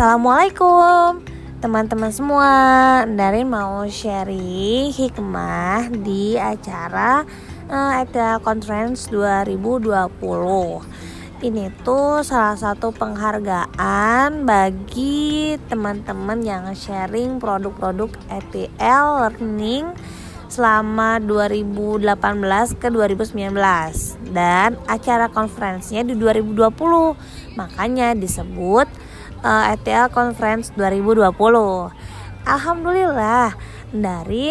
Assalamualaikum teman-teman semua. Dari mau sharing hikmah di acara uh, ETA Conference 2020 Ini tuh salah satu penghargaan bagi teman-teman yang sharing produk-produk ETL Learning selama 2018 ke 2019 dan acara konferensinya di 2020 makanya disebut uh, eh, ETL Conference 2020 Alhamdulillah dari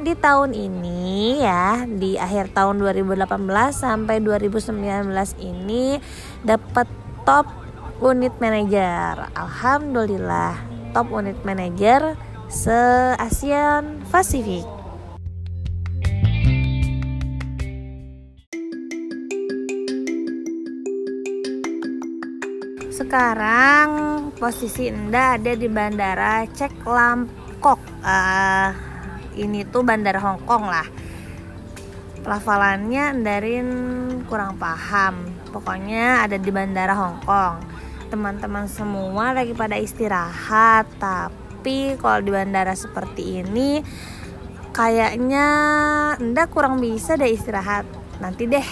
di tahun ini ya di akhir tahun 2018 sampai 2019 ini dapat top unit manager. Alhamdulillah top unit manager se ASEAN Pacific Sekarang posisi Anda ada di bandara Cek Lampkok. Uh, ini tuh bandara Hong Kong lah. Pelafalannya Ndarin kurang paham. Pokoknya ada di bandara Hong Kong. Teman-teman semua lagi pada istirahat, tapi kalau di bandara seperti ini kayaknya Anda kurang bisa deh istirahat nanti deh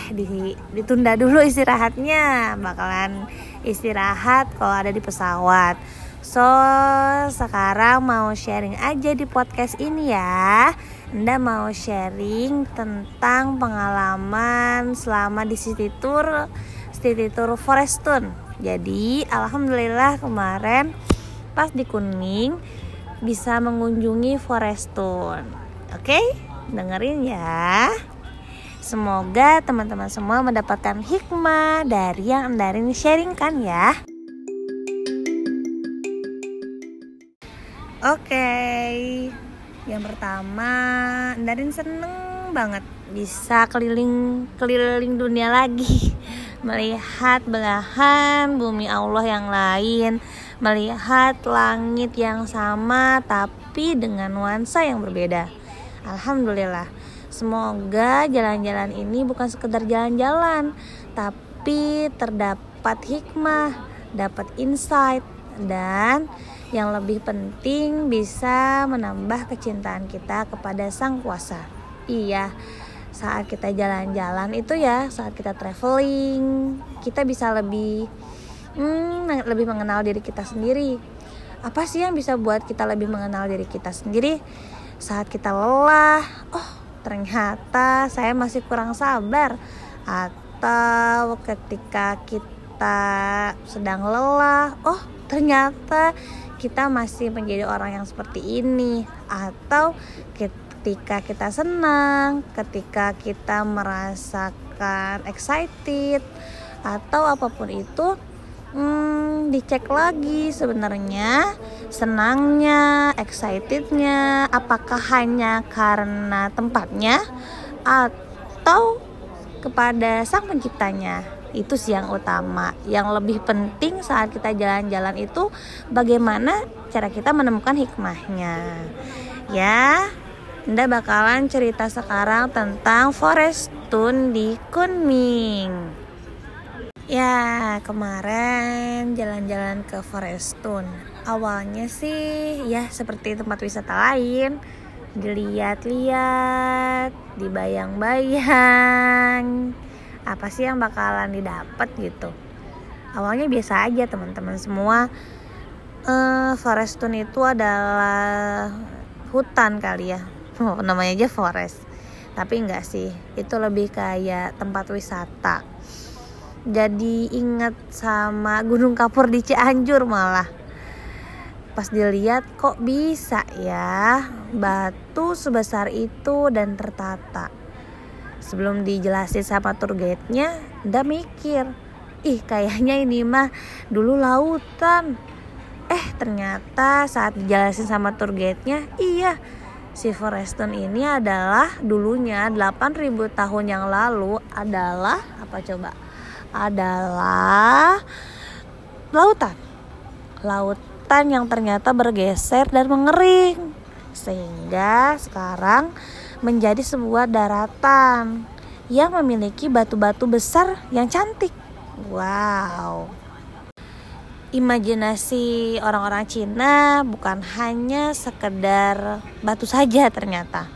ditunda dulu istirahatnya. Bakalan istirahat kalau ada di pesawat. So sekarang mau sharing aja di podcast ini ya. Anda mau sharing tentang pengalaman selama di City Tour City Tour Forestun. Jadi alhamdulillah kemarin pas di Kuning bisa mengunjungi Forestun. Oke? Okay? dengerin ya Semoga teman-teman semua mendapatkan hikmah dari yang Andarin sharingkan ya. Oke, okay. yang pertama Andarin seneng banget bisa keliling keliling dunia lagi, melihat belahan bumi Allah yang lain, melihat langit yang sama tapi dengan nuansa yang berbeda. Alhamdulillah Semoga jalan-jalan ini bukan sekedar jalan-jalan, tapi terdapat hikmah, dapat insight, dan yang lebih penting bisa menambah kecintaan kita kepada Sang Kuasa. Iya, saat kita jalan-jalan itu ya, saat kita traveling, kita bisa lebih hmm, lebih mengenal diri kita sendiri. Apa sih yang bisa buat kita lebih mengenal diri kita sendiri? Saat kita lelah, oh ternyata saya masih kurang sabar. Atau ketika kita sedang lelah oh ternyata kita masih menjadi orang yang seperti ini. Atau ketika kita senang ketika kita merasakan excited atau apa pun itu hmm, dicek lagi sebenarnya senangnya, excitednya, apakah hanya karena tempatnya atau kepada sang penciptanya? Itu sih yang utama. Yang lebih penting saat kita jalan-jalan itu bagaimana cara kita menemukan hikmahnya. Ya Anda bakalan cerita sekarang tentang Forest Tune di Kunming Ya, kemarin jalan-jalan ke Forestun. Awalnya sih ya seperti tempat wisata lain, dilihat-lihat, dibayang-bayang. Apa sih yang bakalan didapat gitu? Awalnya biasa aja teman-teman semua. Uh, Forestun itu adalah hutan kali ya. Namanya aja forest. Tapi enggak sih, itu lebih kayak tempat wisata jadi ingat sama Gunung Kapur di Cianjur malah. Pas dilihat kok bisa ya batu sebesar itu dan tertata. Sebelum dijelasin sama tour guide-nya udah mikir ih kayaknya ini mah dulu lautan. Eh ternyata saat dijelasin sama tour guide-nya iya si Foreston ini adalah dulunya 8000 tahun yang lalu adalah apa coba adalah lautan. Lautan yang ternyata bergeser dan mengering sehingga sekarang menjadi sebuah daratan yang memiliki batu-batu besar yang cantik. Wow. imajinasi orang-orang Cina bukan hanya sekedar batu saja ternyata.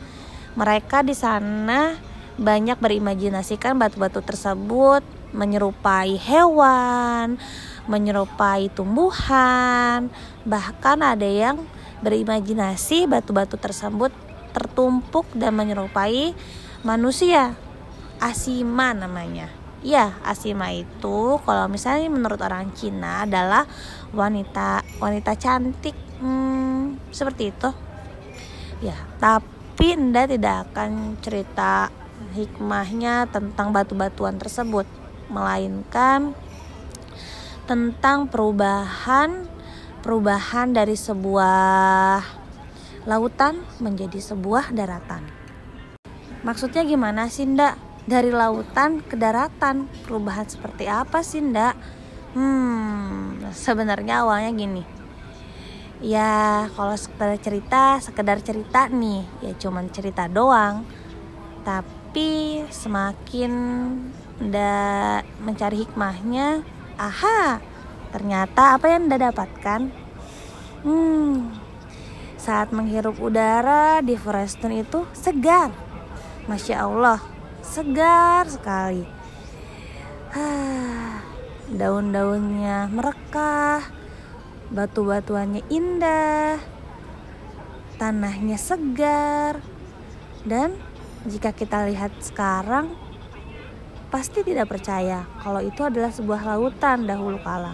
Mereka di sana banyak berimajinasikan batu-batu tersebut menyerupai hewan, menyerupai tumbuhan, bahkan ada yang berimajinasi batu-batu tersebut tertumpuk dan menyerupai manusia. Asima namanya. Ya, Asima itu kalau misalnya menurut orang Cina adalah wanita wanita cantik hmm, seperti itu. Ya, tapi Anda tidak akan cerita hikmahnya tentang batu-batuan tersebut, melainkan tentang perubahan perubahan dari sebuah lautan menjadi sebuah daratan. Maksudnya gimana sih, Ndak? dari lautan ke daratan. Perubahan seperti apa sih ndak? Hmm sebenarnya awalnya gini. Ya kalau sekedar cerita sekedar cerita nih. Ya cuman cerita doang. Tapi semakin ndak mencari hikmahnya aha ternyata apa yang ndak dapatkan? Hmm saat menghirup udara di Foreston itu segar. Masya Allah segar sekali. Daun-daunnya merekah, batu-batuannya indah, tanahnya segar, dan jika kita lihat sekarang, pasti tidak percaya kalau itu adalah sebuah lautan dahulu kala.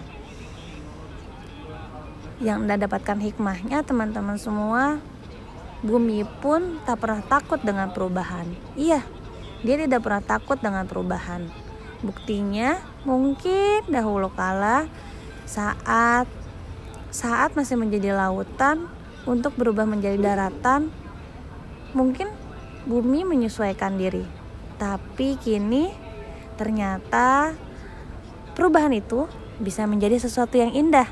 Yang Anda dapatkan hikmahnya, teman-teman semua, bumi pun tak pernah takut dengan perubahan. Iya, dia tidak pernah takut dengan perubahan. Buktinya mungkin dahulu kala saat saat masih menjadi lautan untuk berubah menjadi daratan mungkin bumi menyesuaikan diri. Tapi kini ternyata perubahan itu bisa menjadi sesuatu yang indah.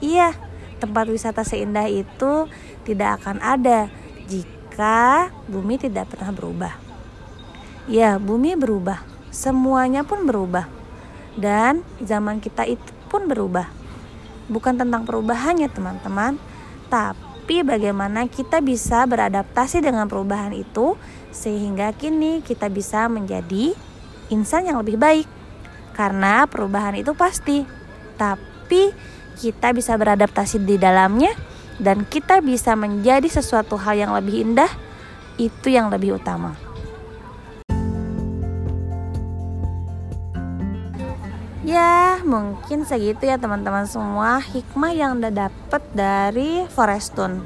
Iya, tempat wisata seindah itu tidak akan ada jika bumi tidak pernah berubah. Ya, bumi berubah. Semuanya pun berubah. Dan zaman kita itu pun berubah. Bukan tentang perubahannya, teman-teman, tapi bagaimana kita bisa beradaptasi dengan perubahan itu sehingga kini kita bisa menjadi insan yang lebih baik. Karena perubahan itu pasti, tapi kita bisa beradaptasi di dalamnya dan kita bisa menjadi sesuatu hal yang lebih indah. Itu yang lebih utama. Ya, mungkin segitu ya teman-teman semua hikmah yang udah dapet dari Forestun.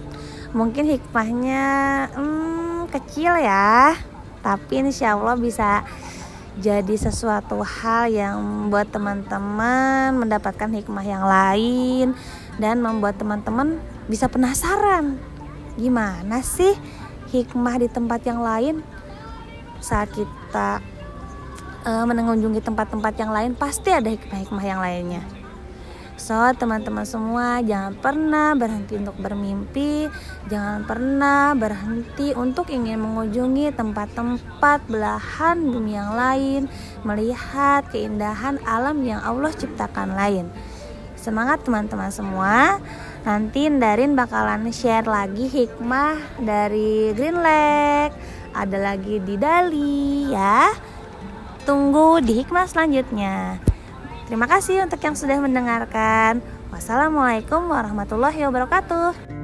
Mungkin hikmahnya hmm, kecil ya, tapi insya Allah bisa jadi sesuatu hal yang membuat teman-teman mendapatkan hikmah yang lain dan membuat teman-teman bisa penasaran gimana sih hikmah di tempat yang lain saat kita uh, mengunjungi tempat-tempat yang lain pasti ada hikmah-hikmah yang lainnya. So, teman-teman semua jangan pernah berhenti untuk bermimpi, jangan pernah berhenti untuk ingin mengunjungi tempat-tempat belahan bumi yang lain, melihat keindahan alam yang Allah ciptakan lain. Semangat teman-teman semua. Nanti Darin bakalan share lagi hikmah dari Green Lake, ada lagi di Dali ya. Tunggu di hikmah selanjutnya. Terima kasih untuk yang sudah mendengarkan. Wassalamualaikum warahmatullahi wabarakatuh.